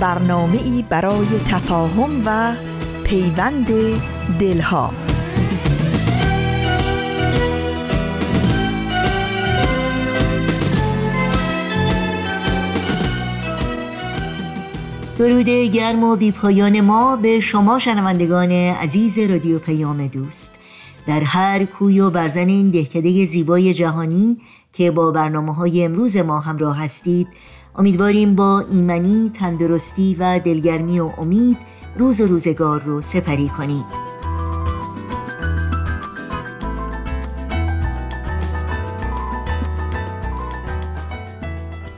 برنامه ای برای تفاهم و پیوند دلها. درود گرم و بی پایان ما به شما شنوندگان عزیز رادیو پیام دوست. در هر کوی و برزن این دهکده زیبای جهانی که با برنامه های امروز ما همراه هستید امیدواریم با ایمنی، تندرستی و دلگرمی و امید روز و روزگار رو سپری کنید.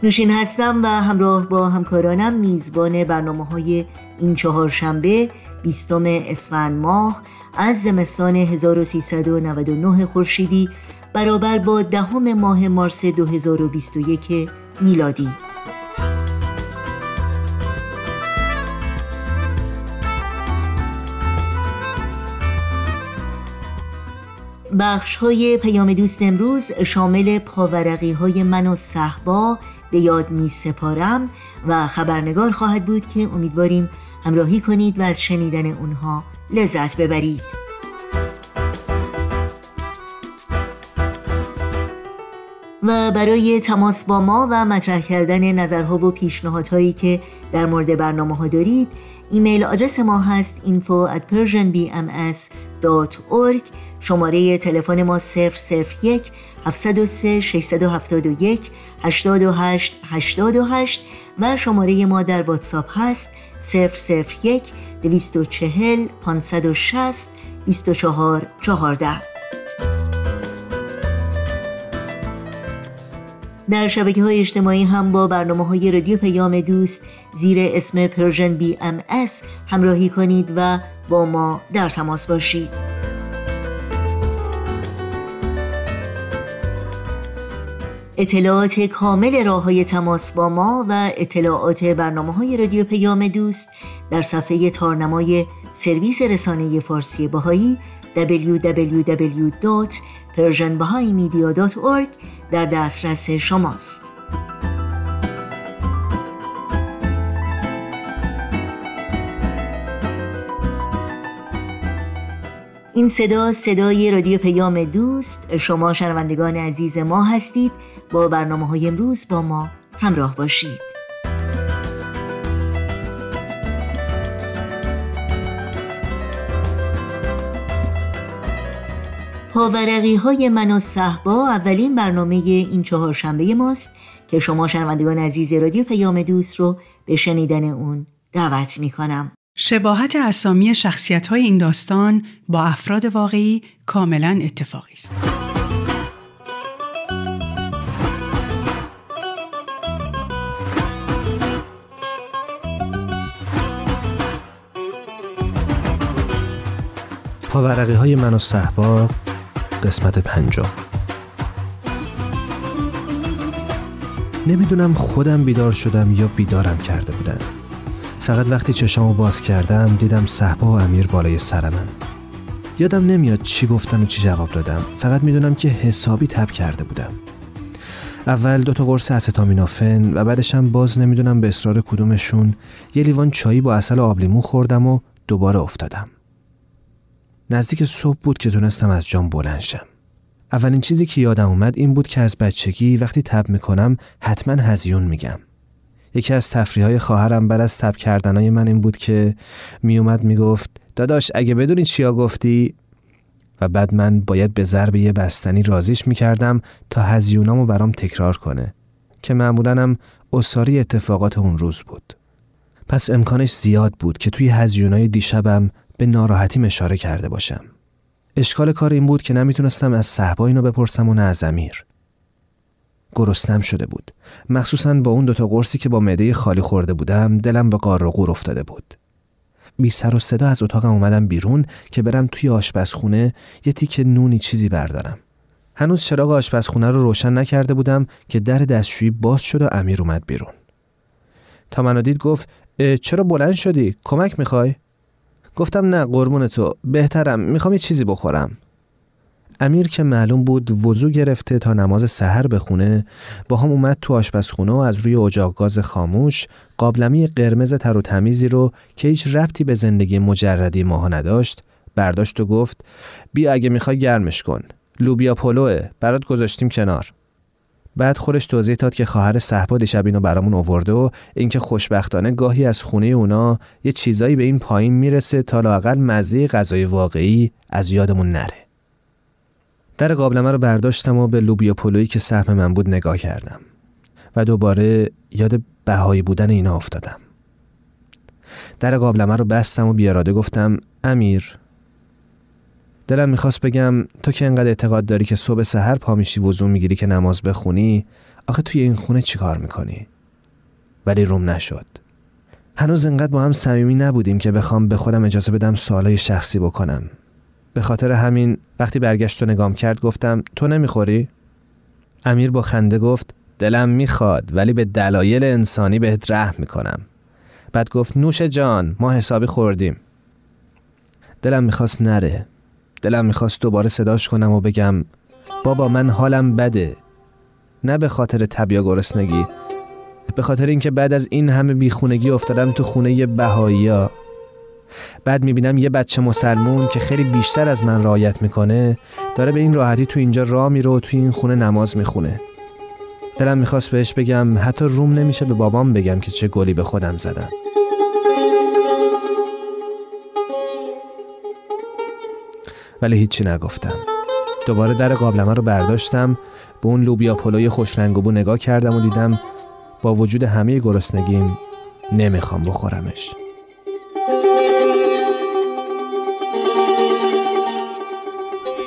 نوشین هستم و همراه با همکارانم میزبان برنامه های این چهار شنبه بیستم اسفند ماه از زمستان 1399 خورشیدی برابر با دهم ماه مارس 2021 میلادی. بخش های پیام دوست امروز شامل پاورقی های من و صحبا به یاد می سپارم و خبرنگار خواهد بود که امیدواریم همراهی کنید و از شنیدن اونها لذت ببرید. و برای تماس با ما و مطرح کردن نظرها و پیشنهادهایی که در مورد برنامه ها دارید ایمیل آدرس ما هست info at persianbms.org شماره تلفن ما 001 703 671 828 828 و شماره ما در واتساپ هست 001 240 560 24 14 در شبکه های اجتماعی هم با برنامه های رادیو پیام دوست زیر اسم Persian BMS همراهی کنید و با ما در تماس باشید. اطلاعات کامل راه های تماس با ما و اطلاعات برنامه های رادیو پیام دوست در صفحه تارنمای سرویس رسانه فارسی باهایی www.persianbahaimedia.org در دسترس شماست. این صدا صدای رادیو پیام دوست. شما شنوندگان عزیز ما هستید. با برنامه های امروز با ما همراه باشید. پاورقی های من و صحبا اولین برنامه این چهارشنبه ماست که شما شنوندگان عزیز رادیو پیام دوست رو به شنیدن اون دعوت می کنم. شباهت اسامی شخصیت های این داستان با افراد واقعی کاملا اتفاقی است. پاورقی های من و صحبا قسمت پنجم. نمی‌دونم خودم بیدار شدم یا بیدارم کرده بودن. فقط وقتی چشامو باز کردم دیدم صحبا و امیر بالای سر من. یادم نمیاد چی گفتن و چی جواب دادم. فقط می‌دونم که حسابی تب کرده بودم. اول دو تا قرص استامینوفن و بعدشم باز نمی‌دونم به اصرار کدومشون یه لیوان چایی با اصل آبلیمو خوردم و دوباره افتادم. نزدیک صبح بود که تونستم از جام بلند شم. اولین چیزی که یادم اومد این بود که از بچگی وقتی تب می‌کنم حتما هزیون میگم. یکی از تفریح های خواهرم بعد از تب کردنای من این بود که میومد می‌گفت داداش اگه بدونی چیا گفتی و بعد من باید به ضرب یه بستنی رازیش می‌کردم تا هزیونامو برام تکرار کنه که معمولنم اصاری اتفاقات اون روز بود. پس امکانش زیاد بود که توی هزیونای دیشبم به ناراحتیم اشاره کرده باشم. اشکال کار این بود که نمی‌تونستم از صحبا اینو بپرسم و نه از امیر. گرسنم شده بود. مخصوصا با اون دوتا قرصی که با معده خالی خورده بودم دلم به قار و قور افتاده بود. بی سر و صدا از اتاقم اومدم بیرون که برم توی آشپزخونه یه تیک نونی چیزی بردارم. هنوز چراغ آشپزخونه رو روشن نکرده بودم که در دستشویی باز شد و امیر اومد بیرون. تا منو دید گفت چرا بلند شدی؟ کمک می‌خوای؟ گفتم نه قربون تو. بهترم می‌خوام یه چیزی بخورم. امیر که معلوم بود وضو گرفته تا نماز سحر بخونه با هم اومد تو آشپزخونه و از روی اجاق گاز خاموش قابلمی قرمز تر و تمیزی رو که هیچ ربطی به زندگی مجردی ماها نداشت برداشت و گفت بیا اگه می‌خوای گرمش کن. لوبیا پلوه برات گذاشتیم کنار. بعد خودش توضیح داد که خواهر صحبا دیشب اینو برامون آورده و اینکه خوشبختانه گاهی از خونه اونا یه چیزایی به این پایین می‌رسه تا لاقل مزه غذای واقعی از یادمون نره. در قابلمه رو برداشتم و به لوبیا پلویی که سهم من بود نگاه کردم و دوباره یاد بهایی بودن اینا افتادم. در قابلمه رو بستم و بیاراده گفتم امیر دلم می‌خواست بگم تو که انقدر اعتقاد داری که صبح سحر پا میشی وضو می‌گیری که نماز بخونی آخه توی این خونه چیکار می‌کنی؟ ولی روم نشد. هنوز انقدر با هم صمیمی نبودیم که بخوام به خودم اجازه بدم سوالای شخصی بکنم. به خاطر همین وقتی برگشت و نگام کرد گفتم تو نمی‌خوری؟ امیر با خنده گفت دلم می‌خواد ولی به دلایل انسانی بهت رحم می‌کنم. بعد گفت نوش جان ما حسابی خوردیم. دلم می‌خواست نره. دلم می‌خواست دوباره صداش کنم و بگم بابا من حالم بده. نه به خاطر تبیا گرسنگی به خاطر اینکه بعد از این همه بیخونگی افتادم تو خونه بهایی بعد می‌بینم یه بچه مسلمون که خیلی بیشتر از من رعایت می‌کنه داره به این راحتی تو اینجا راه میره و تو این خونه نماز می‌خونه. دلم می‌خواست بهش بگم حتی روم نمیشه به بابام بگم که چه گلی به خودم زدم. ولی هیچی نگفتم. دوباره در قابلمه رو برداشتم به اون لوبیا پلوی خوش رنگ و بو نگاه کردم و دیدم با وجود همه گرسنگیم نمی‌خوام بخورمش.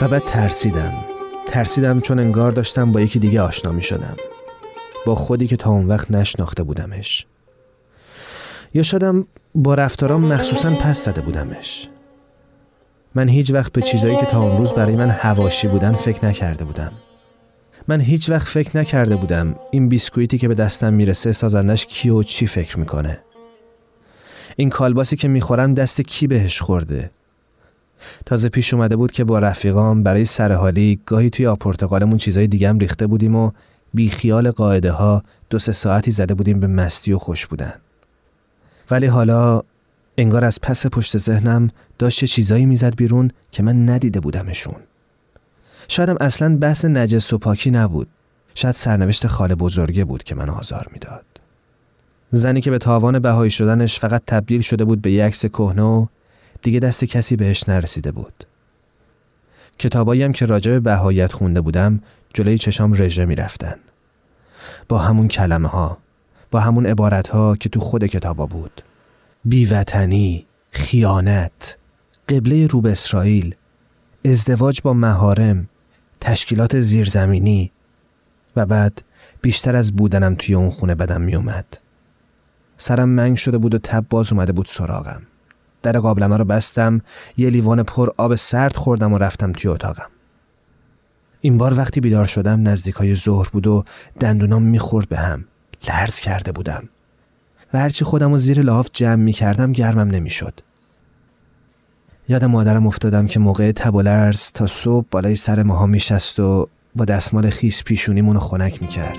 و بعد ترسیدم. ترسیدم چون انگار داشتم با یکی دیگه آشنا می شدم با خودی که تا اون وقت نشناخته بودمش. یا شدم با رفتارام مخصوصا پس زده بودمش. من هیچ وقت به چیزایی که تا اون روز برای من هواشی بودن فکر نکرده بودم. من هیچ وقت فکر نکرده بودم این بیسکویتی که به دستم می‌رسه سازندش کی و چی فکر می‌کنه. این کالباسی که می‌خورم دست کی بهش خورده؟ تازه پیش اومده بود که با رفیقام برای سرحالی گاهی توی آپورتقالمون چیزای دیگه هم ریخته بودیم و بی خیال قاعده ها دو سه ساعتی زده بودیم به مستی و خوش بودن. ولی حالا انگار از پس پشت ذهنم داشت چیزایی می‌زد بیرون که من ندیده بودمشون. شایدم اصلا بحث نجس و پاکی نبود. شاید سرنوشت خال بزرگه بود که من آزار می‌داد. زنی که به تاوان بهایی شدنش فقط تبدیل شده بود به یک عکس کهنه و دیگه دست کسی بهش نرسیده بود. کتابایی هم که راجع به بهایت خونده بودم جلوی چشام رژه می‌رفتن. با همون کلمه ها با همون عبارت ها که تو خود کتابا بود. بیوطنی خیانت قبله روب اسرائیل ازدواج با مهارم تشکیلات زیرزمینی و بعد بیشتر از بودنم توی اون خونه بدم میومد سرم منگ شده بود و تب باز اومده بود سراغم. در قابلمه رو بستم یه لیوان پر آب سرد خوردم و رفتم توی اتاقم. این بار وقتی بیدار شدم نزدیکای ظهر بود و دندونام می‌خورد به هم. لرز کرده بودم. و هرچی خودم رو زیر لحاف جمع می کردم گرمم نمی‌شد. یاد مادرم افتادم که موقع تب تا صبح بالای سر ماها میشست و با دستمال خیس پیشونیمون رو خنک می‌کرد.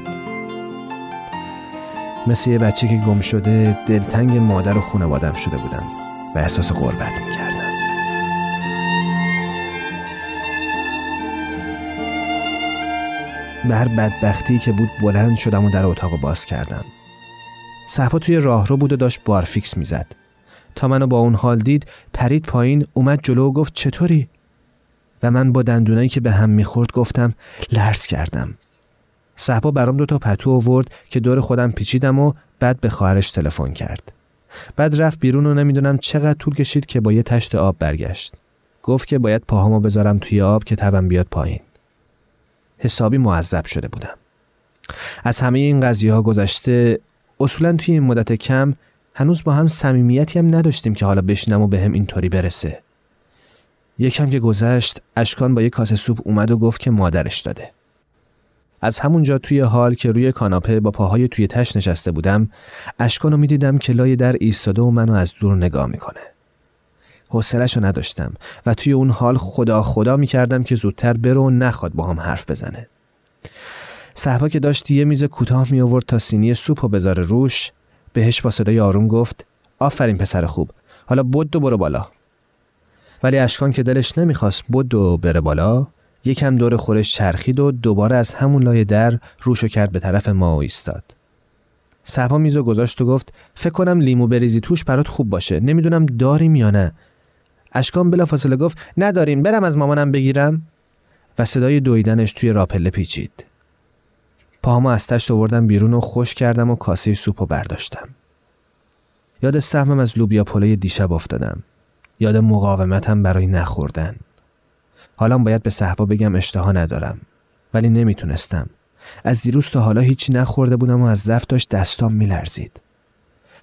مثل یه بچه که گم شده دلتنگ مادر و خونوادم شده بودم و احساس غربت می‌کردم. به هر بدبختی که بود بلند شدم و در اتاق باز کردم. صحبا توی راهرو بود و داشت بارفیکس می‌زد. تا منو با اون حال دید پرید پایین اومد جلو و گفت چطوری؟ و من با دندونایی که به هم می‌خورد گفتم لرز کردم. صحبا برام دو تا پتو آورد که دور خودم پیچیدم و بعد به خواهرش تلفن کرد. بعد رفت بیرون و نمی‌دونم چقدر طول کشید که با یه تشت آب برگشت. گفت که باید پاهامو بذارم توی آب که تبم بیاد پایین. حسابی معذب شده بودم. از همه این قضیه ها گذشته اصولا توی این مدت کم هنوز با هم صمیمیتی هم نداشتیم که حالا بشینم و به هم اینطوری برسه. یکم که گذشت اشکان با یک کاسه سوپ اومد و گفت که مادرش داده. از همونجا توی حال که روی کاناپه با پاهای توی تش نشسته بودم اشکان رو می‌دیدم که لای در ایستاده و منو از دور نگاه می‌کنه. حوصلش رو نداشتم و توی اون حال خدا خدا می‌کردم که زودتر برو و نخواد با هم حرف بزنه. صحبا که داشت یه میز کوتاه می آورد تا سینی سوپ و بذاره روش بهش با صدای آروم گفت آفرین پسر خوب حالا بود و برو بالا. ولی اشکان که دلش نمی‌خواست بود و بره بالا یکم دور خورش چرخید و دوباره از همون لای در روشو کرد به طرف ما و ایستاد صحبا میزو گذاشت و گفت فکر کنم لیمو بریزی توش برات خوب باشه نمی‌دونم داریم یا نه. اشکان بلافاصله گفت نداریم برم از مامانم بگیرم. و صدای دویدنش توی راپله پیچید. پاهامو از تشت آوردم بیرون و خوش کردم و کاسه سوپ برداشتم. یاد سهمم از لوبیا پلوی دیشب افتادم. یاد مقاومتم برای نخوردن. حالا باید به صحبا بگم اشتها ندارم ولی نمی‌تونستم. از دیروز تا حالا هیچی نخورده بودم و از ضعف داشت دستام میلرزید.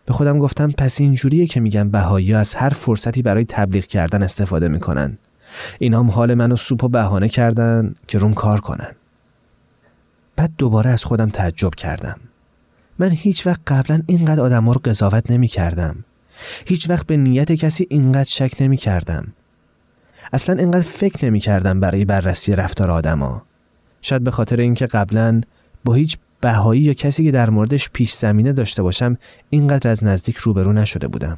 به خودم گفتم پس اینجوریه که میگن بهایی از هر فرصتی برای تبلیغ کردن استفاده می‌کنن. اینام حال منو سوپ و بهانه کردن که روم کار کنن. بعد دوباره از خودم تعجب کردم. من هیچ وقت قبلا اینقدر آدم رو قضاوت نمی کردم. هیچ وقت به نیت کسی اینقدر شک نمی کردم. اصلا اینقدر فکر نمی کردم برای بررسی رفتار آدما شاید به خاطر اینکه قبلا با هیچ بهایی یا کسی که در موردش پیش زمینه داشته باشم اینقدر از نزدیک روبرو نشده بودم.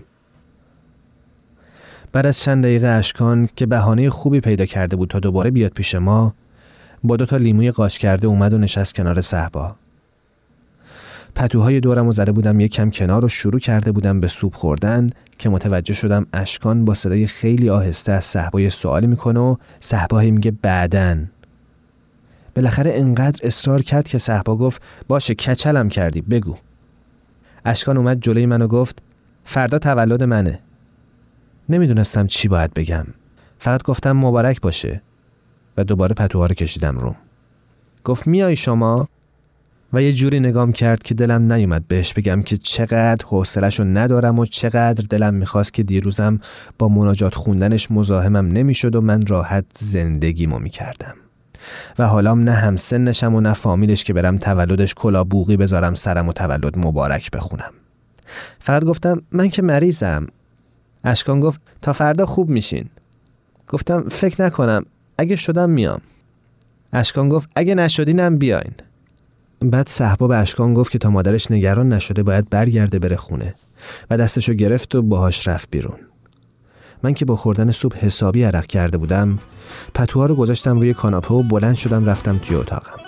بعد از چند دقیقه اشکان که بهانه خوبی پیدا کرده بود تا دوباره بیاد پیش ما با دو تا لیموی قاش کرده اومد و نشست کنار صحبا. پتوهای دورم و زده بودم یک کم کنار و شروع کرده بودم به سوپ خوردن که متوجه شدم اشکان با صدای خیلی آهسته از صحبای سوالی می‌کنه و صحبایی میگه بعدن بالاخره انقدر اصرار کرد که صحبا گفت باشه کچلم کردی بگو. اشکان اومد جلوی منو گفت فردا تولد منه. نمی‌دونستم چی باید بگم. فقط گفتم مبارک باشه. و دوباره پتوها رو کشیدم رو. گفت میای شما؟ و یه جوری نگام کرد که دلم نیومد بهش بگم که چقدر حوصلش رو ندارم و چقدر دلم می‌خواست که دیروزم با مناجات خوندنش مزاحمم نمی‌شد و من راحت زندگیمو می‌کردم. و حالام نه همسنشم و نه فامیلش که برم تولدش کلا بوغی بذارم سرم و تولد مبارک بخونم. فقط گفتم من که مریضم. اشکان گفت تا فردا خوب میشین. گفتم فکر نکنم. اگه شدم میام. اشکان گفت اگه نشدینم بیاین. بعد صحبا به اشکان گفت که تا مادرش نگران نشده باید برگرده بره خونه و دستشو گرفت و باهاش رفت بیرون. من که با خوردن صبح حسابی عرق کرده بودم پتوها رو گذاشتم روی کاناپه و بلند شدم رفتم توی اتاقم.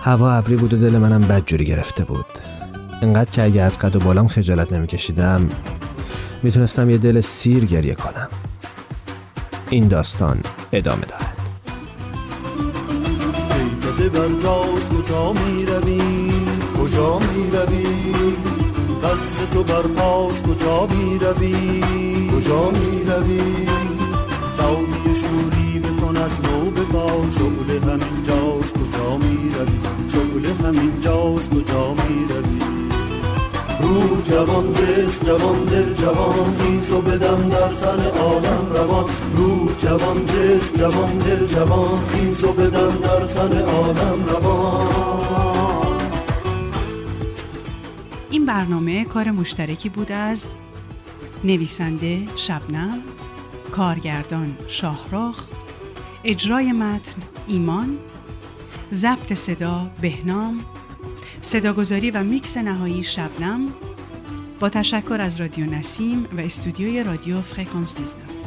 هوا ابری بود و دل منم بد جوری گرفته بود. انقدر که اگه از قد و بالام خجالت نمیکشیدم می‌تونستم یه دل سیر گریه کنم. این داستان ادامه دارد. کجا می روی کجا می روی قصد تو بر پاس کجا می روی کجا می روی جاوی شوری بکن از نو بپا شغل همین جاست کجا می روی شغل همین جاست کجا می روی رو جوان جس جوان دل جوان خیز و بدم در تن عالم روان. رو جوان جس جوان دل جوان خیز و بدم در تن عالم روان. این برنامه کار مشترکی بود از نویسنده شبنم کارگردان شاهراخ اجرای متن ایمان ضبط صدا بهنام صداگذاری و میکس نهایی شبنم با تشکر از رادیو نسیم و استودیوی رادیو فرکانس 19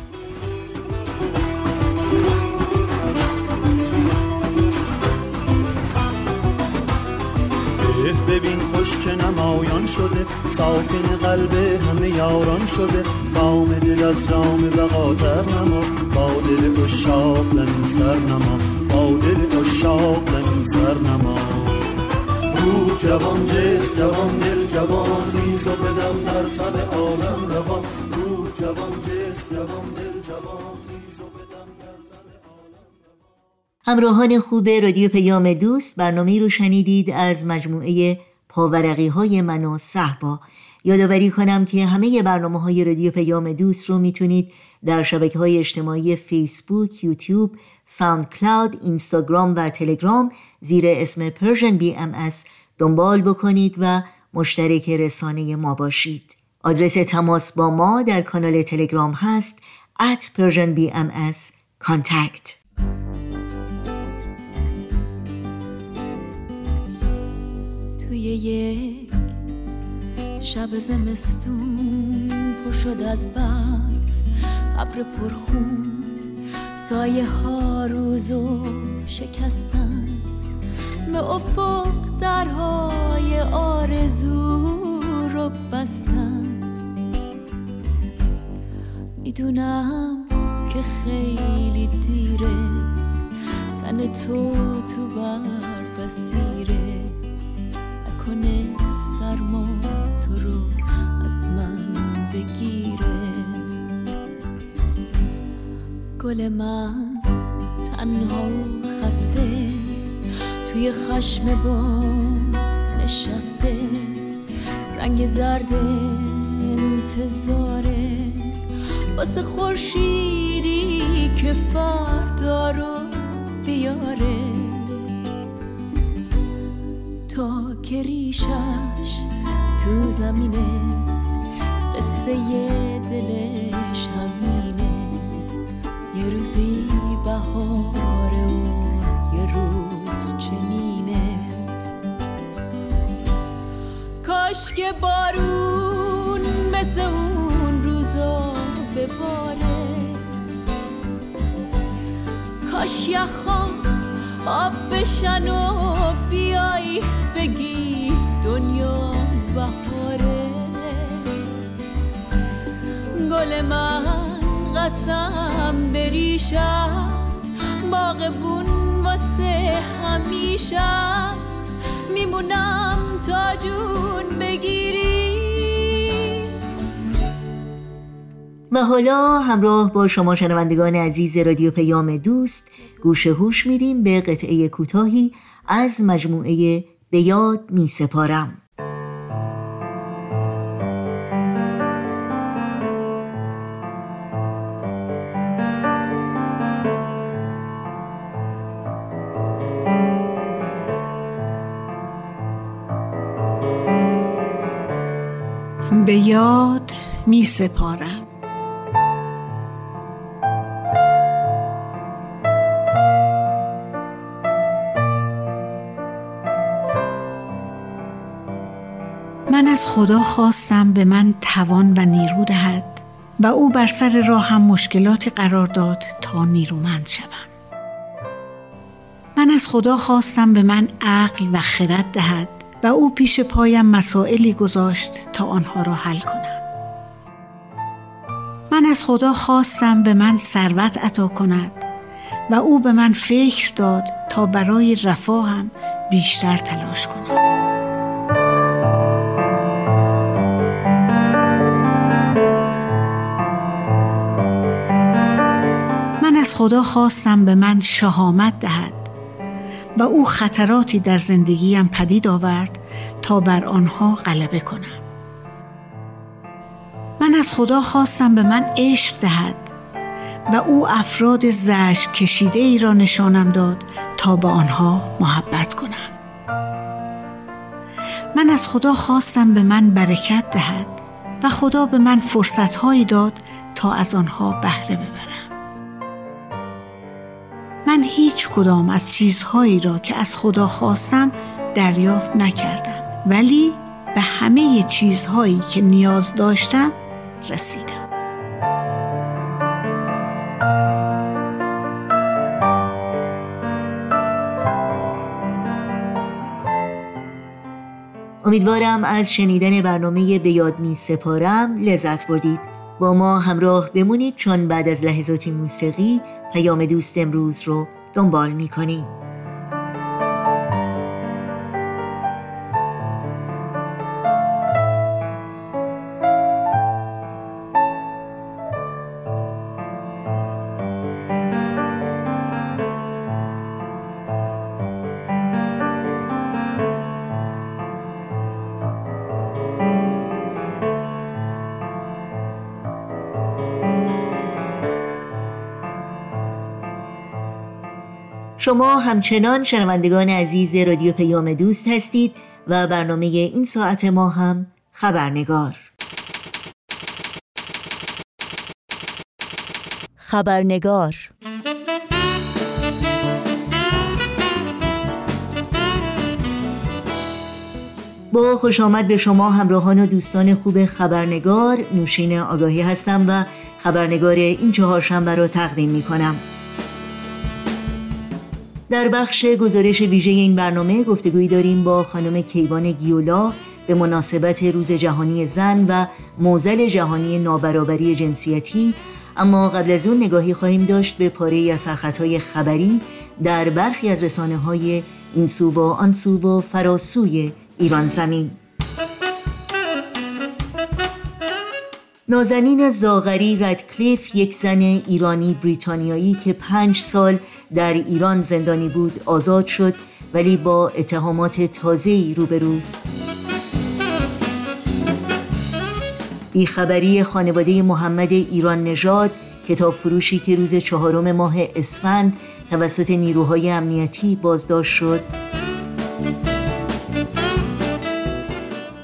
ببین خوش که نمایان شده ساکن قلب همه یاران شده بام دل از جام بقاتر نما با دل اشاق سر نما با دل اشاق سر نما. جوان جس جوان دل جوان خیز و بدم در تن عالم روان. رو جوان جس جوان دل جوان همراهان خوب رادیو پیام دوست برنامه رو شنیدید از مجموعه پاورقی های من و صهبا. یادآوری کنم که همه برنامه های رادیو پیام دوست رو می‌تونید در شبکه های اجتماعی فیسبوک، یوتیوب، SoundCloud، اینستاگرام و تلگرام زیر اسم BMS دنبال بکنید و مشترک رسانه ما باشید. آدرس تماس با ما در کانال تلگرام هست at Persian BMS contact. توی یک شب زمستون پر شد از برف ابر پرخون سایه ها روزو شکستن. به افق درهای آرزو رو بستن می‌دونم که خیلی دیره تن تو تو برف سیره نکنه سرما تو رو از من بگیره. گل من تنها توی خشم باد نشسته رنگ زرد انتظاره. واسه خورشیدی که فردا رو بیاره. تا که ریشش تو زمینه قصه دلش همینه. یه روزی بهاره کاش بارون مثل اون روزا بباره کاش یخا آب بشن و بیای بگی دنیا بهاره. گل من قسم بریشم باغبون واسه همیشه میمونم تا جون بگیری. و حالا همراه با شما شنوندگان عزیز رادیو پیام دوست گوش هوش میدیم به قطعه کوتاهی از مجموعه به یاد می سپارم یاد می سپارم. من از خدا خواستم به من توان و نیرو دهد و او بر سر راهم مشکلاتی قرار داد تا نیرومند شوم. من از خدا خواستم به من عقل و خرد دهد و او پیش پایم مسائلی گذاشت تا آنها را حل کنم. من از خدا خواستم به من ثروت عطا کند و او به من فکر داد تا برای رفاهم بیشتر تلاش کنم. من از خدا خواستم به من شهامت دهد و او خطراتی در زندگیم پدید آورد تا بر آنها غلبه کنم. من از خدا خواستم به من عشق دهد و او افراد زشت کشیده ای را نشانم داد تا به آنها محبت کنم. من از خدا خواستم به من برکت دهد و خدا به من فرصتهایی داد تا از آنها بهره ببرم. من هیچ کدام از چیزهایی را که از خدا خواستم دریافت نکردم. ولی به همه چیزهایی که نیاز داشتم رسیدم. امیدوارم از شنیدن برنامه به یاد می سپارم. لذت بردید. با ما همراه بمونید چون بعد از لحظاتی موسیقی پیام دوست امروز رو دنبال می شما همچنان شنوندگان عزیز رادیو پیام دوست هستید و برنامه این ساعت ما هم خبرنگار. خبرنگار. با خوش آمد به شما همراهان و دوستان خوب خبرنگار نوشین آگاهی هستم و خبرنگار این چهارشنبه را تقدیم می کنم در بخش گزارش ویژه این برنامه گفتگویی داریم با خانم کیوان گیولا به مناسبت روز جهانی زن و موزل جهانی نابرابری جنسیتی. اما قبل از اون نگاهی خواهیم داشت به پاره از سرخطهای خبری در برخی از رسانه های این سو و آن سو و فراسوی ایران زمین نازنین زاغری ردکلیف یک زن ایرانی بریتانیایی که پنج سال در ایران زندانی بود آزاد شد ولی با اتهامات تازه‌ای روبروست. بیخبری خانواده محمد ایران نژاد کتاب فروشی که روز چهارم ماه اسفند توسط نیروهای امنیتی بازداشت شد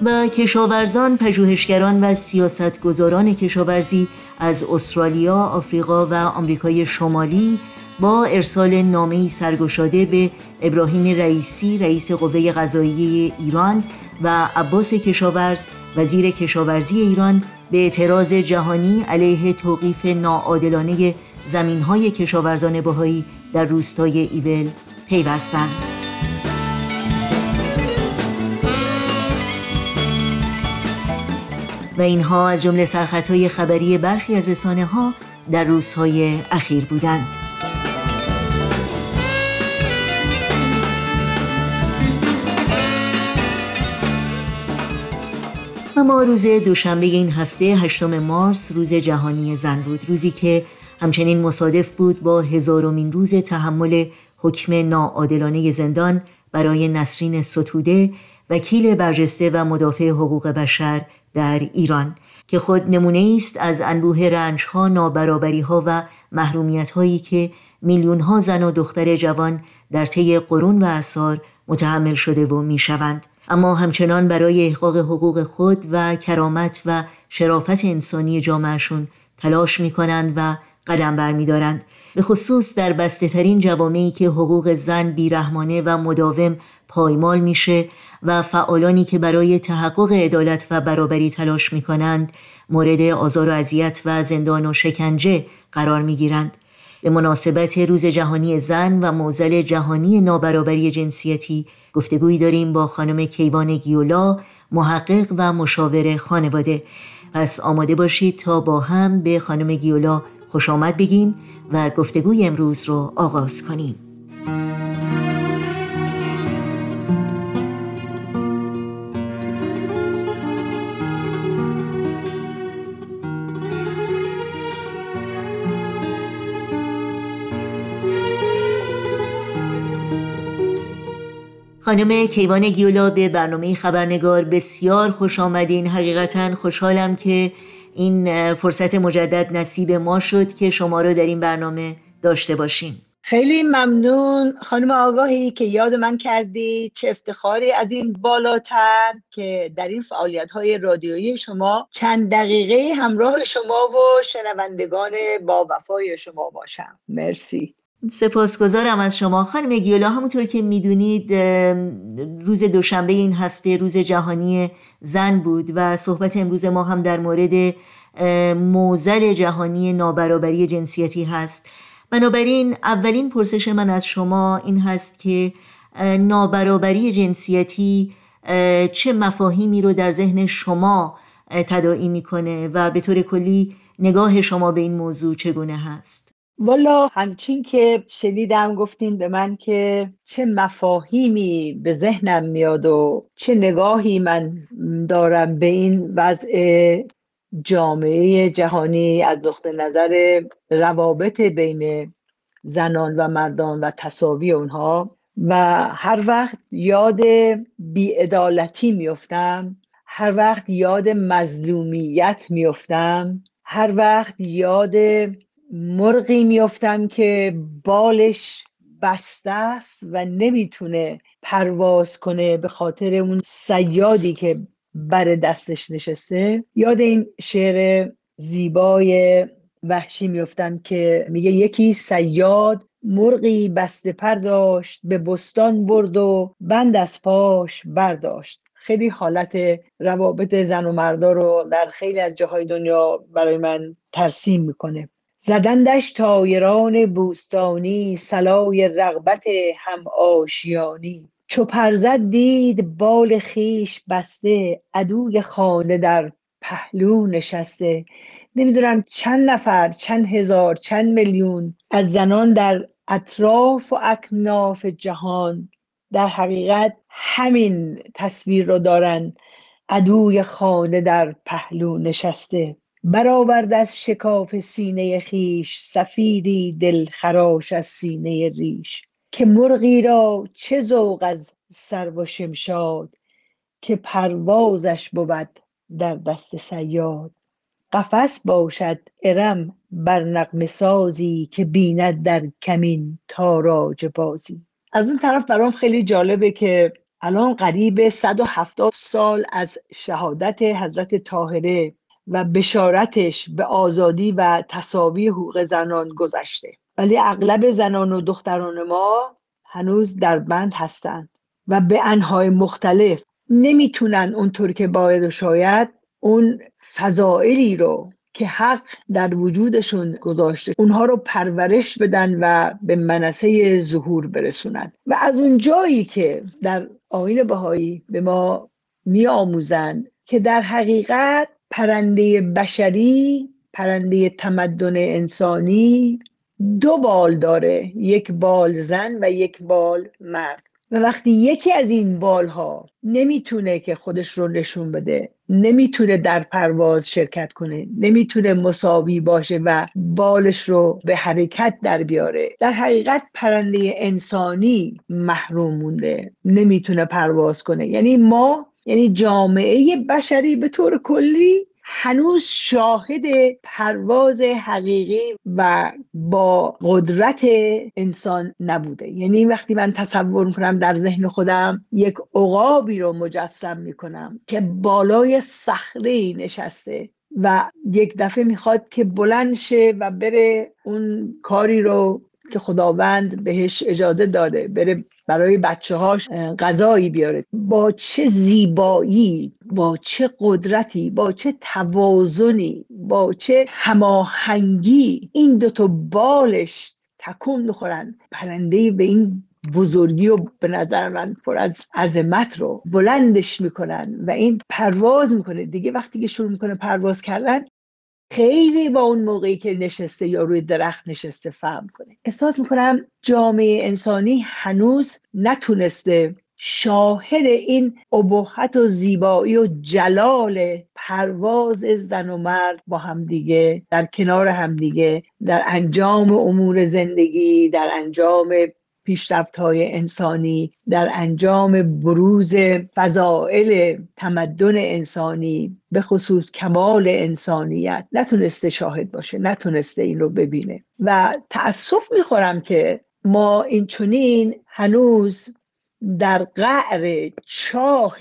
و کشاورزان، پژوهشگران و سیاستگزاران کشاورزی از استرالیا، آفریقا و آمریکای شمالی با ارسال نامه‌ای سرگشاده به ابراهیم رئیسی رئیس قوه قضاییه ایران و عباس کشاورز وزیر کشاورزی ایران به اعتراض جهانی علیه توقیف ناعادلانه زمینهای کشاورزان بهایی در روستای ایول پیوستند. و اینها از جمله سرخطهای خبری برخی از رسانه ها در روزهای اخیر بودند. اما روز دوشنبه این هفته هشتم مارس روز جهانی زن بود روزی که همچنین مصادف بود با هزارمین روز تحمل حکم ناعادلانه زندان برای نسرین ستوده وکیل برجسته و مدافع حقوق بشر در ایران که خود نمونه است از انبوه رنج ها نابرابری ها و محرومیت هایی که میلیون ها زن و دختر جوان در طی قرون و اثار متحمل شده و می شوند. اما همچنان برای احقاق حقوق خود و کرامت و شرافت انسانی جامعشون تلاش می کنند و قدم برمیدارند به خصوص در بسته ترین جوامعی که حقوق زن بیرحمانه و مداوم پایمال میشه و فعالانی که برای تحقق عدالت و برابری تلاش می کنند مورد آزار و اذیت و زندان و شکنجه قرار می گیرند. به مناسبت روز جهانی زن و موزل جهانی نابرابری جنسیتی گفتگویی داریم با خانم کیوان گیولا محقق و مشاور خانواده پس آماده باشید تا با هم به خانم گیولا خوش آمد بگیم و گفتگوی امروز رو آغاز کنیم خانم کیوان گیولا به برنامه خبرنگار بسیار خوش آمدین. حقیقتا خوشحالم که این فرصت مجدد نصیب ما شد که شما رو در این برنامه داشته باشیم. خیلی ممنون. خانم آگاهی که یاد من کردی. چه افتخاری. از این بالاتر که در این فعالیت های رادیویی شما چند دقیقه همراه شما و شنوندگان با وفای شما باشم. مرسی. سپاسگزارم از شما. خانم گیولا همونطور که می‌دونید روز دوشنبه این هفته روز جهانی زن بود و صحبت امروز ما هم در مورد موزل جهانی نابرابری جنسیتی هست. بنابراین اولین پرسش من از شما این هست که نابرابری جنسیتی چه مفاهیمی رو در ذهن شما تداعی می‌کنه و به طور کلی نگاه شما به این موضوع چگونه هست؟ والا همچین که شنیدم گفتین به من که چه مفاهیمی به ذهنم میاد و چه نگاهی من دارم به این وضع جامعه جهانی از نقطه نظر روابط بین زنان و مردان و تصاوی اونها. و هر وقت یاد بیعدالتی میفتم هر وقت یاد مظلومیت میفتم هر وقت یاد مرغی میافتم که بالش بسته است و نمی‌تونه پرواز کنه به خاطر اون سیادی که بر دستش نشسته. یاد این شعر زیبای وحشی میفتم که میگه یکی سیاد مرغی بسته پر داشت به بستان برد و بند از پاش برداشت. خیلی حالت روابط زن و مردا رو در خیلی از جاهای دنیا برای من ترسیم می‌کنه. زدندش تایران بوستانی سلای رغبت هم آشیانی. چو پرزد دید بال خیش بسته عدوی خانه در پهلو نشسته. نمی‌دونم چند نفر چند هزار چند میلیون از زنان در اطراف و اکناف جهان. در حقیقت همین تصویر رو دارن. عدوی خانه در پهلو نشسته. برآورد از شکاف سینه خیش سفیری دل خراش از سینه ریش که مرغی را چه ذوق از سر و شمشاد که پروازش بود در دست سیاد قفس باشد ارم بر نغمه سازی که بیند در کمین تاراج بازی. از اون طرف برام خیلی جالبه که الان قریب 170 سال از شهادت حضرت طاهره و بشارتش به آزادی و تصاوی حقوق زنان گذشته. ولی اغلب زنان و دختران ما هنوز در بند هستند و به انهای مختلف نمی‌تونن اونطور که باید و شاید اون فضائلی رو که حق در وجودشون گذاشته اونها رو پرورش بدن و به منصه ظهور برسونن. و از اون جایی که در آین بهایی به ما می آموزن که در حقیقت پرنده بشری پرنده تمدن انسانی دو بال داره یک بال زن و یک بال مرد. و وقتی یکی از این بالها نمی‌تونه که خودش رو نشون بده نمی‌تونه در پرواز شرکت کنه نمی‌تونه مساوی باشه و بالش رو به حرکت در بیاره در حقیقت پرنده انسانی محروم مونده نمی‌تونه پرواز کنه. یعنی ما یعنی جامعه بشری به طور کلی هنوز شاهد پرواز حقیقی و با قدرت انسان نبوده. یعنی وقتی من تصور می‌کنم در ذهن خودم یک عقابی رو مجسم می‌کنم که بالای صخره نشسته و یک دفعه می‌خواد که بلند شه و بره اون کاری رو که خداوند بهش اجازه داده بره برای بچه هاش غذایی بیاره. با چه زیبایی با چه قدرتی با چه توازنی با چه هماهنگی این دوتا بالش تکون می‌خورن. پرنده به این بزرگی و به نظر من پر از عظمت رو بلندش می‌کنن و این پرواز می‌کنه. دیگه وقتی که شروع می‌کنه پرواز کردن خیلی با اون موقعی که نشسته یا روی درخت نشسته فهم کنه. احساس می‌کنم جامعه انسانی هنوز نتونسته شاهد این ابهت و زیبایی و جلال پرواز زن و مرد با همدیگه در کنار همدیگه در انجام امور زندگی در انجام پیشرفت های انسانی در انجام بروز فضائل تمدن انسانی به خصوص کمال انسانیت. نتونسته شاهد باشه نتونسته این رو ببینه. و تأسف می‌خورم که ما این چونین هنوز در قعر چاه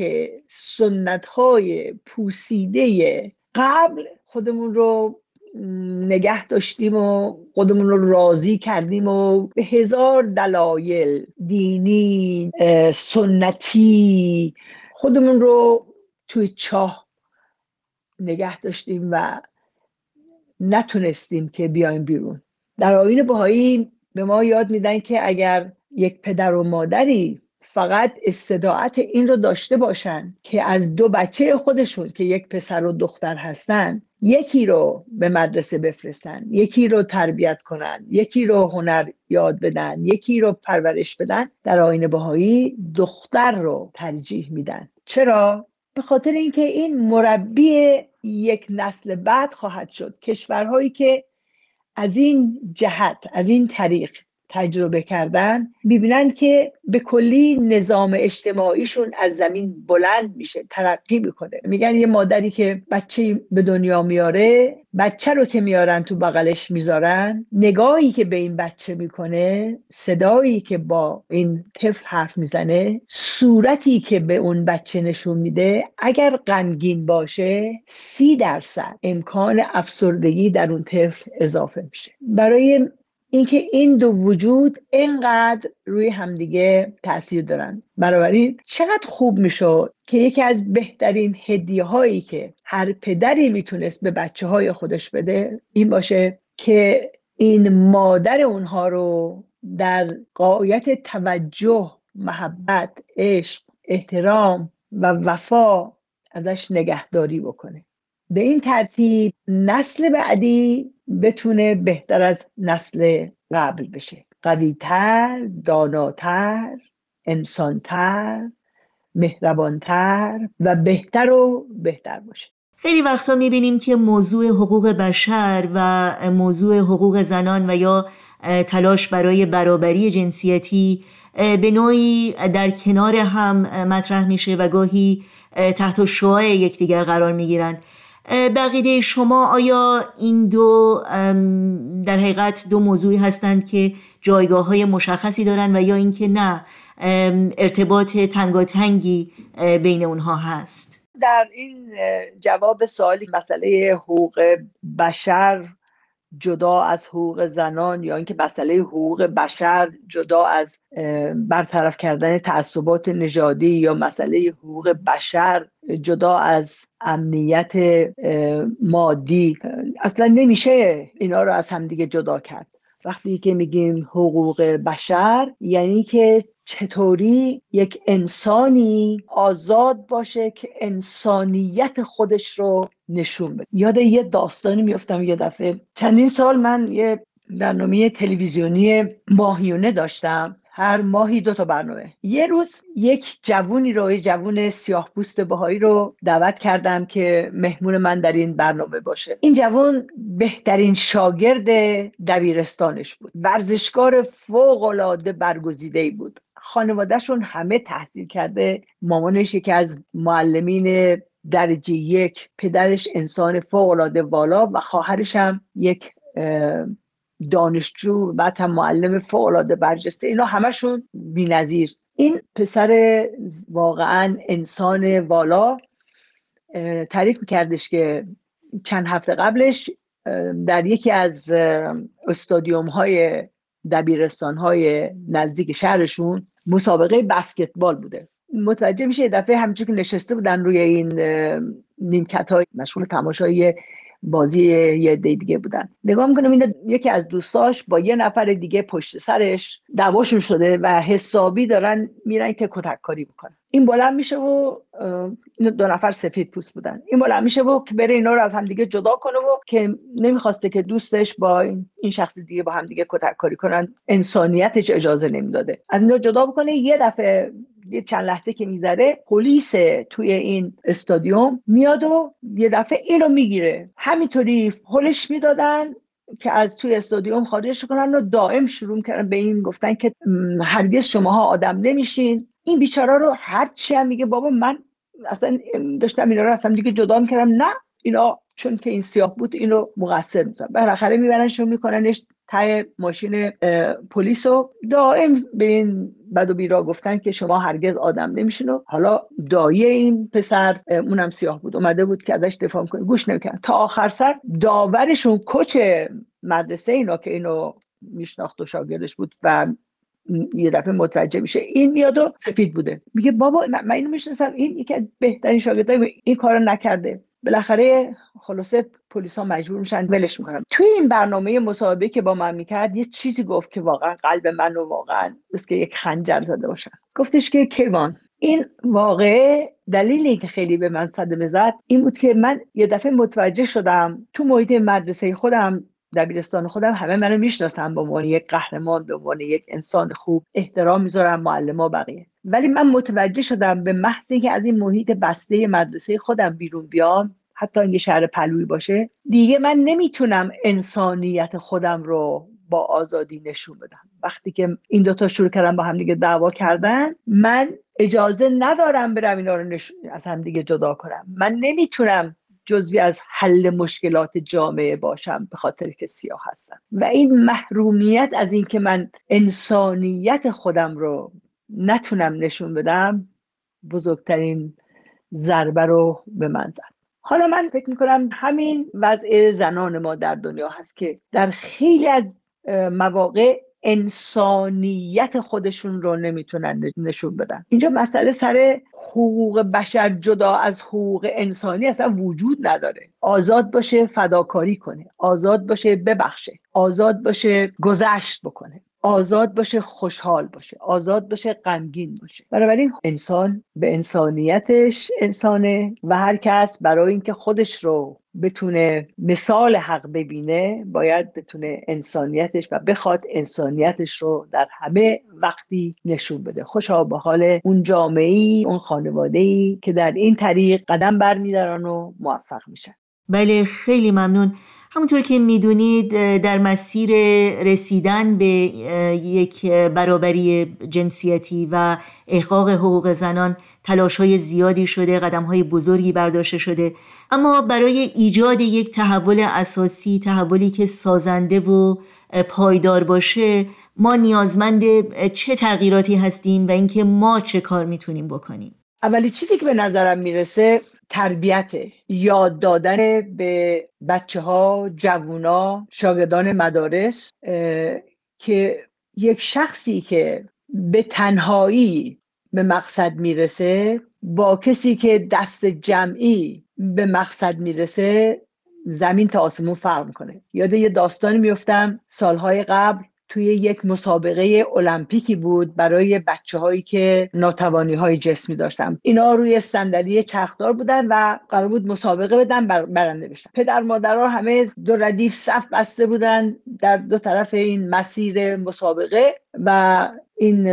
سنت های پوسیده قبل خودمون رو نگه داشتیم و خودمون رو راضی کردیم و به هزار دلایل دینی سنتی خودمون رو توی چاه نگه داشتیم و نتونستیم که بیایم بیرون. در آین بهایی به ما یاد میدن که اگر یک پدر و مادری فقط استداعت این رو داشته باشن که از دو بچه خودشون که یک پسر و دختر هستن یکی رو به مدرسه بفرستن یکی رو تربیت کنن یکی رو هنر یاد بدن یکی رو پرورش بدن در آین بهایی دختر رو ترجیح میدن. چرا؟ به خاطر اینکه این مربی یک نسل بعد خواهد شد. کشورهایی که از این جهت از این طریق تجربه کردن می‌بینن که به کلی نظام اجتماعیشون از زمین بلند میشه ترقی می‌کنه. میگن یه مادری که بچه به دنیا میاره بچه رو که میارن تو بغلش می‌ذارن نگاهی که به این بچه می‌کنه صدایی که با این طفل حرف می‌زنه صورتی که به اون بچه نشون میده اگر غمگین باشه سی درصد امکان افسردگی در اون طفل اضافه میشه. برای اینکه این دو وجود اینقدر روی همدیگه تاثیر دارن. بنابراین چقدر خوب می‌شد که یکی از بهترین هدیه هایی که هر پدری می‌تونست به بچه های خودش بده این باشه که این مادر اونها رو در قایت توجه محبت عشق احترام و وفا ازش نگهداری بکنه. به این ترتیب نسل بعدی بتونه بهتر از نسل قبل بشه. قویتر داناتر انسانتر مهربانتر و بهتر و بهتر باشه. خیلی وقتا می‌بینیم که موضوع حقوق بشر و موضوع حقوق زنان و یا تلاش برای برابری جنسیتی به نوعی در کنار هم مطرح میشه و گاهی تحت شعاع یکدیگر قرار می‌گیرند. بقیده شما آیا این دو در حقیقت دو موضوعی هستند که جایگاه های مشخصی دارند و یا اینکه نه ارتباط تنگاتنگی بین اونها هست؟ در این جواب سوالی مسئله حقوق بشر جدا از حقوق زنان یا اینکه مسئله حقوق بشر جدا از برطرف کردن تعصبات نژادی یا مسئله حقوق بشر جدا از امنیت مادی. اصلا نمیشه اینا رو از همدیگه جدا کرد. وقتی که میگیم حقوق بشر یعنی که چطوری یک انسانی آزاد باشه که انسانیت خودش رو نشون بده. یاد یه داستانی میفتم یه دفعه. چندین سال من یه برنامه تلویزیونی ماهیونه داشتم. هر ماهی دو تا برنامه. یه روز یک جوونی رو یه جوون سیاه پوست بهایی رو دعوت کردم که مهمون من در این برنامه باشه. این جوون بهترین شاگرد دبیرستانش بود. ورزشکار فوق العاده برگزیده بود. خانوادهشون همه تحصیل کرده. مامانش یکی از معلمین درجه یک پدرش انسان فوق العاده والا و خواهرش هم یک دانشجو بعد هم معلم فوق العاده برجسته اینا همشون بی‌نظیر. این پسر واقعا انسان والا تعریف میکردش که چند هفته قبلش در یکی از استادیوم های دبیرستان های نزدیک شهرشون مسابقه بسکتبال بوده. متوجه میشه دفعه همچون که نشسته بودن روی این نیمکت های مشغول تماشای بازی یه دی دیگه بودن. نگاه می‌کنم این یکی از دوستاش با یه نفر دیگه پشت سرش دعواشون شده و حسابی دارن میرن که کتک کاری بکنن. این بلند میشه و این دو نفر سفید پوست بودن. این بلند میشه و که بره اینا رو از همدیگه جدا کنه و که نمی‌خواسته که دوستش با این شخص دیگه با همدیگه کتک کاری کنن. انسانیتش اجازه نمی‌داده. از اینا جدا بکنه یه دفعه یه چند لحظه که می‌ذاره پلیس توی این استادیوم میاد و یه دفعه اینو می‌گیره. همینطوری هلش می‌دادن که از توی استادیوم خارجش کنن و دائم شروع کردن به این گفتن که هرگز شماها آدم نمیشین. این بیچاره رو هر چی هم میگه بابا من اصلا داشتم اینا رفتم دیگه جدا می‌کردم. نه اینا چون که این سیاه بود اینو مقصر می‌ذارن بالاخره میبرنشون میکننش تای ماشین پلیس و دائم به این بد و بیرا گفتن که شما هرگز آدم نمیشین و حالا دایه این پسر اونم سیاه بود. اومده بود که ازش دفاع کنه گوش نمی‌کرد. تا آخر سر داورشون کوچ مدرسه اینا که اینو میشناخت و شاگردش بود و یه دفعه متوجه میشه این میاد و سفید بوده. میگه بابا من اینو می‌شناسم. این یکی از بهترین شاگردای این کارو نکرده. بالاخره خلاصه پلیس ها مجبور میشن ولش می‌کنن. توی این برنامه مصاحبه که با من می‌کرد یه چیزی گفت که واقعا قلب من رو واقعا مثل که یک خنجر زده باشن. گفتش که کیوان این واقعه دلیلی که خیلی به من صدمه زد این بود که من یه دفعه متوجه شدم تو محیط مدرسه خودم دبیرستان خودم همه منو می‌شناسن به عنوان یک قهرمان به عنوان یک انسان خوب احترام می‌ذارم معلم بقیه. ولی من متوجه شدم به محض اینکه از این محیط بسته مدرسه خودم بیرون بیام حتی اینکه شهر پلوی باشه دیگه من نمی‌تونم انسانیت خودم رو با آزادی نشون بدم. وقتی که این دوتا شروع کردن با همدیگه دعوا کردن من اجازه ندارم برم اینا رو نشون از همدیگه جدا کنم. من نمی‌تونم جزوی از حل مشکلات جامعه باشم به خاطر که سیاه هستم. و این محرومیت از اینکه من انسانیت خودم رو نتونم نشون بدم بزرگترین ضربه رو به من زد. حالا من فکر می‌کنم همین وضع زنان ما در دنیا هست که در خیلی از مواقع انسانیت خودشون رو نمی‌تونن نشون بدن. اینجا مسئله سر حقوق بشر جدا از حقوق انسانی اصلا وجود نداره. آزاد باشه فداکاری کنه. آزاد باشه ببخشه. آزاد باشه گذشت بکنه. آزاد باشه خوشحال باشه. آزاد باشه غمگین باشه. بنابراین انسان به انسانیتش انسانه و هر کس برای اینکه خودش رو بتونه مثال حق ببینه باید بتونه انسانیتش و بخواد انسانیتش رو در همه وقتی نشون بده. خوشا به حال اون جامعه ای اون خانواده ای که در این طریق قدم برمیدارن و موفق میشن. بله خیلی ممنون. همونطور که می‌دونید در مسیر رسیدن به یک برابری جنسیتی و احقاق حقوق زنان تلاش های زیادی شده قدم های بزرگی برداشته شده. اما برای ایجاد یک تحول اساسی تحولی که سازنده و پایدار باشه ما نیازمند چه تغییراتی هستیم و اینکه ما چه کار می‌تونیم بکنیم؟ اولی چیزی که به نظرم می‌رسه تربیت یاد دادن به بچه ها جوونا شاگردان مدارس که یک شخصی که به تنهایی به مقصد می‌رسه با کسی که دست جمعی به مقصد می‌رسه زمین تا آسمون فرق می‌کنه. یاد یه داستانی میفتم سالهای قبل. توی یک مسابقه المپیکی بود برای بچه هایی که ناتوانی های جسمی داشتن. اینا روی صندلی چرخدار بودن و قرار بود مسابقه بدن برنده بشن. پدر مادرها همه دو ردیف صف بسته بودن در دو طرف این مسیر مسابقه و این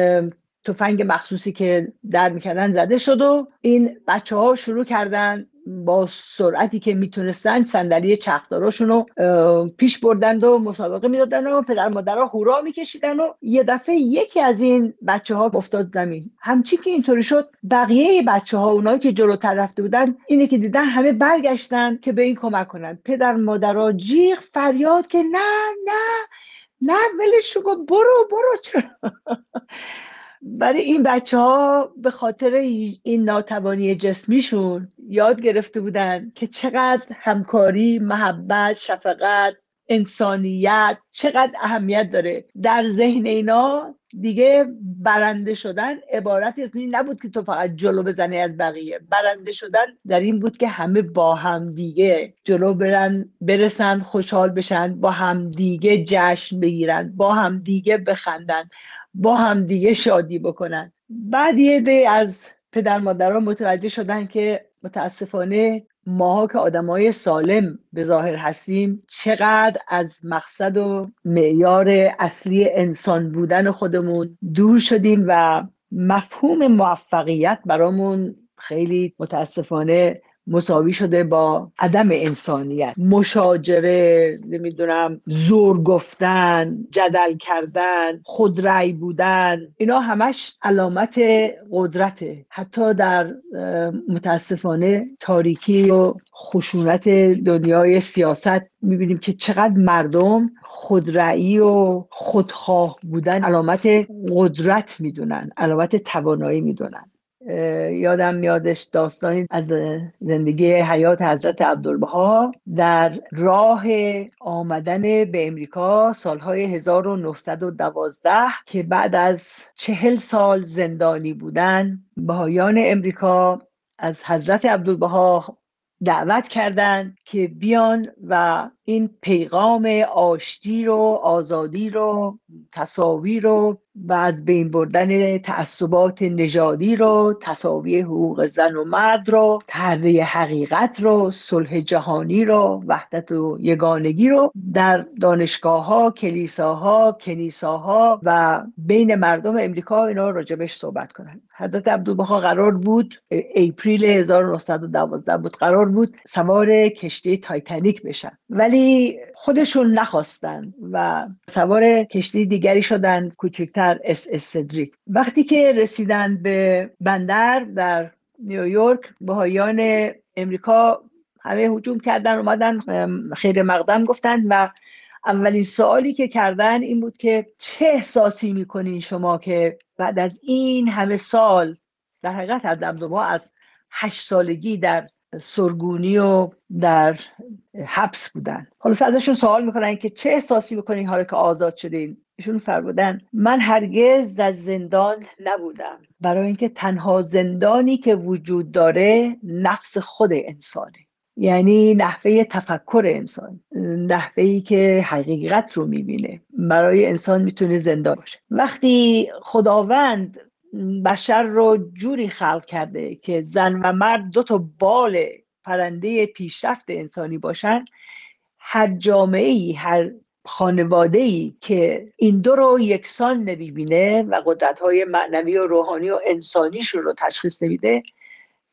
تفنگ مخصوصی که در می‌کردن زده شد و این بچه ها شروع کردن با سرعتی که می‌تونستن صندلی چرخداراشون رو پیش بردند و مسابقه می‌دادن و پدر مادرها هورا میکشیدن و یه دفعه یکی از این بچه ها افتاد زمین. همچی که اینطوری شد بقیه بچه ها اونایی که جلوتر رفته بودن اینه که دیدن همه برگشتن که به این کمک کنن. پدر مادرها جیغ فریاد که نه نه نه ولش برو برو چرا؟ برای این بچه ها به خاطر این ناتوانی جسمیشون یاد گرفته بودن که چقدر همکاری محبت شفقت انسانیت چقدر اهمیت داره. در ذهن اینا دیگه برنده شدن عبارت از این نبود که تو فقط جلو بزنی از بقیه. برنده شدن در این بود که همه با هم دیگه جلو برن برسن خوشحال بشن با هم دیگه جشن بگیرن با هم دیگه بخندن با هم دیگه شادی بکنن. بعد یه دی از پدر مادران متوجه شدن که متاسفانه ماها که آدمای سالم به ظاهر هستیم چقدر از مقصد و معیار اصلی انسان بودن خودمون دور شدیم و مفهوم موفقیت برامون خیلی متاسفانه مساوی شده با عدم انسانیت. مشاجره نمی‌دونم زور گفتن جدل کردن خودرأی بودن اینا همش علامت قدرته. حتی در متاسفانه تاریکی و خشونت دنیای سیاست می‌بینیم که چقدر مردم خودرأیی و خودخواه بودن علامت قدرت می‌دونن علامت توانایی می‌دونن. یادم میادش داستانی از زندگی حیات حضرت عبدالبها در راه آمدن به امریکا سالهای 1912 که بعد از چهل سال زندانی بودن بهایان امریکا از حضرت عبدالبها دعوت کردند که بیان و این پیغام آشتی رو آزادی رو تصاوی رو و از بین بردن تعصبات نژادی رو تصاوی حقوق زن و مرد رو تحریه حقیقت رو صلح جهانی رو وحدت و یگانگی رو در دانشگاه ها کلیساها کنیساها و بین مردم امریکا اینا راجبش صحبت کنن. حضرت عبدالبها قرار بود اپریل 1912 بود قرار بود سوار کشتی تایتانیک بشن. ولی ولی خودشون نخواستن و سوار کشتی دیگری شدند کوچکتر SS Cedric وقتی که رسیدن به بندر در نیویورک بهایان امریکا همه هجوم کردن اومدن خیر مقدم گفتن و اولین سوالی که کردن این بود که چه احساسی می‌کنین شما که بعد از این همه سال در حقیقت دمدما از هشت سالگی در سرگونی و در حبس بودن. حالا ازشون سوال می‌کنن که چه احساسی می‌کنین حالا که آزاد شدین؟ ایشون فرمودن من هرگز در زندان نبودم. برای اینکه تنها زندانی که وجود داره نفس خود انسانه. یعنی نحوه تفکر انسان. نحوه ای که حقیقت رو می‌بینه. برای انسان می‌تونه زندان باشه. وقتی خداوند بشر رو جوری خلق کرده که زن و مرد دو تا بال پرنده پیشرفت انسانی باشن. هر جامعه ای هر خانواده ای که این دو رو یکسان نمی‌بینه و قدرت های معنوی و روحانی و انسانیش رو تشخیص نمیده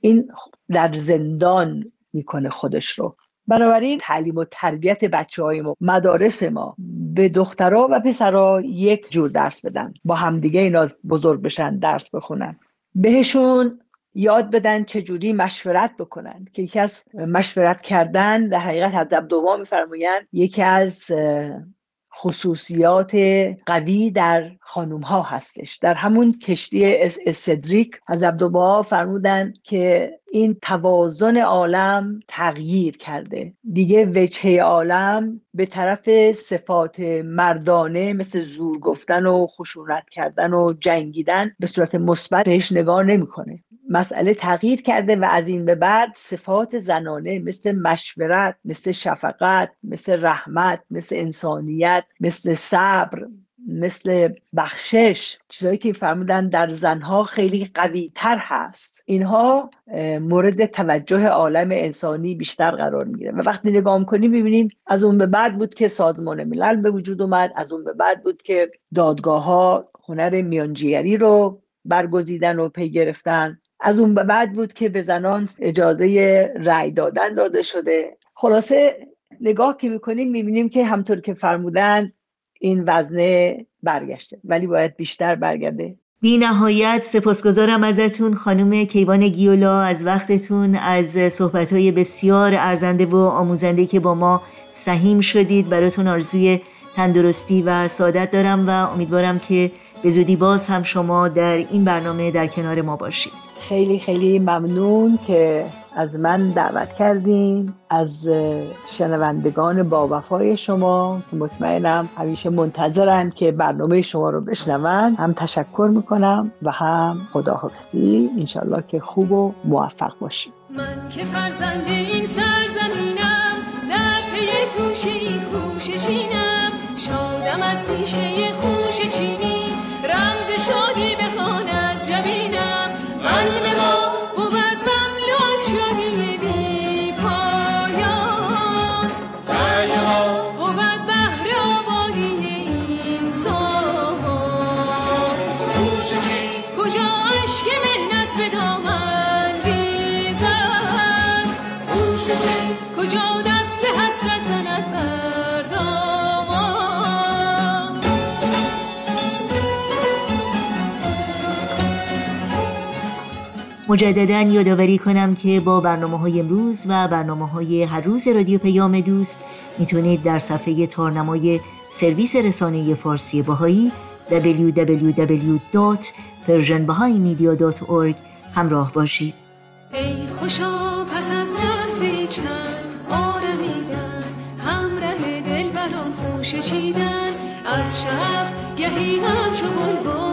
این در زندان می‌کنه خودش رو. بنابراین تعلیم و تربیت بچه های ما مدارس ما به دخترها و پسرها یک جور درس بدن. با همدیگه اینا بزرگ بشن درس بخونن. بهشون یاد بدن چجوری مشورت بکنن. که یکی از مشورت کردن در حقیقت حضرت دوما میفرمایند یکی از خصوصیات قوی در خانوم ها هستش. در همون کشتی استدریک از عبدالبها فرمودن که این توازن عالم تغییر کرده. دیگه وجهه عالم به طرف صفات مردانه مثل زور گفتن و خشونت کردن و جنگیدن به صورت مثبت بهش نگاه نمی‌کنه. مسئله تغییر کرده و از این به بعد صفات زنانه مثل مشورت مثل شفقت مثل رحمت مثل انسانیت مثل صبر مثل بخشش چیزهایی که فرمودن در زنها خیلی قوی تر هست. اینها مورد توجه عالم انسانی بیشتر قرار می‌گیره. و وقتی نگاه کنیم می‌بینیم از اون به بعد بود که سازمان ملل به وجود اومد از اون به بعد بود که دادگاه ها هنر میانجیگری رو برگزیدن و پی گرفتن. از اون به بعد بود که به زنان اجازه رأی دادن داده شده. خلاصه نگاه که می‌کنیم می‌بینیم که همطور که فرمودن این وزنه برگشته ولی باید بیشتر برگرده. بی نهایت سپاسگزارم ازتون خانم کیوان گیولا از وقتتون از صحبتهای بسیار ارزنده و آموزنده که با ما سهیم شدید. براتون آرزوی تندرستی و سعادت دارم و امیدوارم که به زودی باز هم شما در این برنامه در کنار ما باشید. خیلی خیلی ممنون که از من دعوت کردین از شنوندگان با وفای شما که مطمئنم همیشه منتظرن که برنامه شما رو بشنون. هم تشکر می‌کنم و هم خداحافظی. انشالله که خوب و موفق باشیم من که فرزند این سرزمینم در پی توشه خوش چینم شادم از پیشه خوش چینی رمز شادی مجددا یادآوری کنم که با برنامه های امروز و برنامه های هر روز رادیو پیام دوست می‌تونید در صفحه تارنمای سرویس رسانه فارسی باهایی www.persianbahaimedia.org همراه باشید. ای خوشا پس از لحظه چند آرمیدن همراه دلبران خوش چیدن از شب گهی همچو بلبل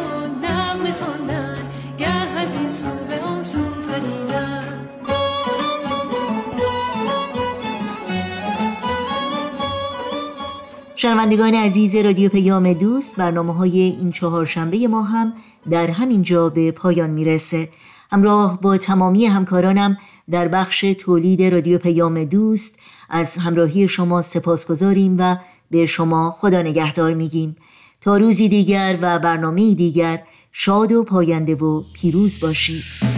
شنوندگان عزیز رادیو پیام دوست برنامه های این چهارشنبه ما هم در همین جا به پایان می‌رسه. همراه با تمامی همکارانم در بخش تولید رادیو پیام دوست از همراهی شما سپاسگزاریم و به شما خدا نگهدار میگیم. تا روزی دیگر و برنامه دیگر شاد و پاینده و پیروز باشید.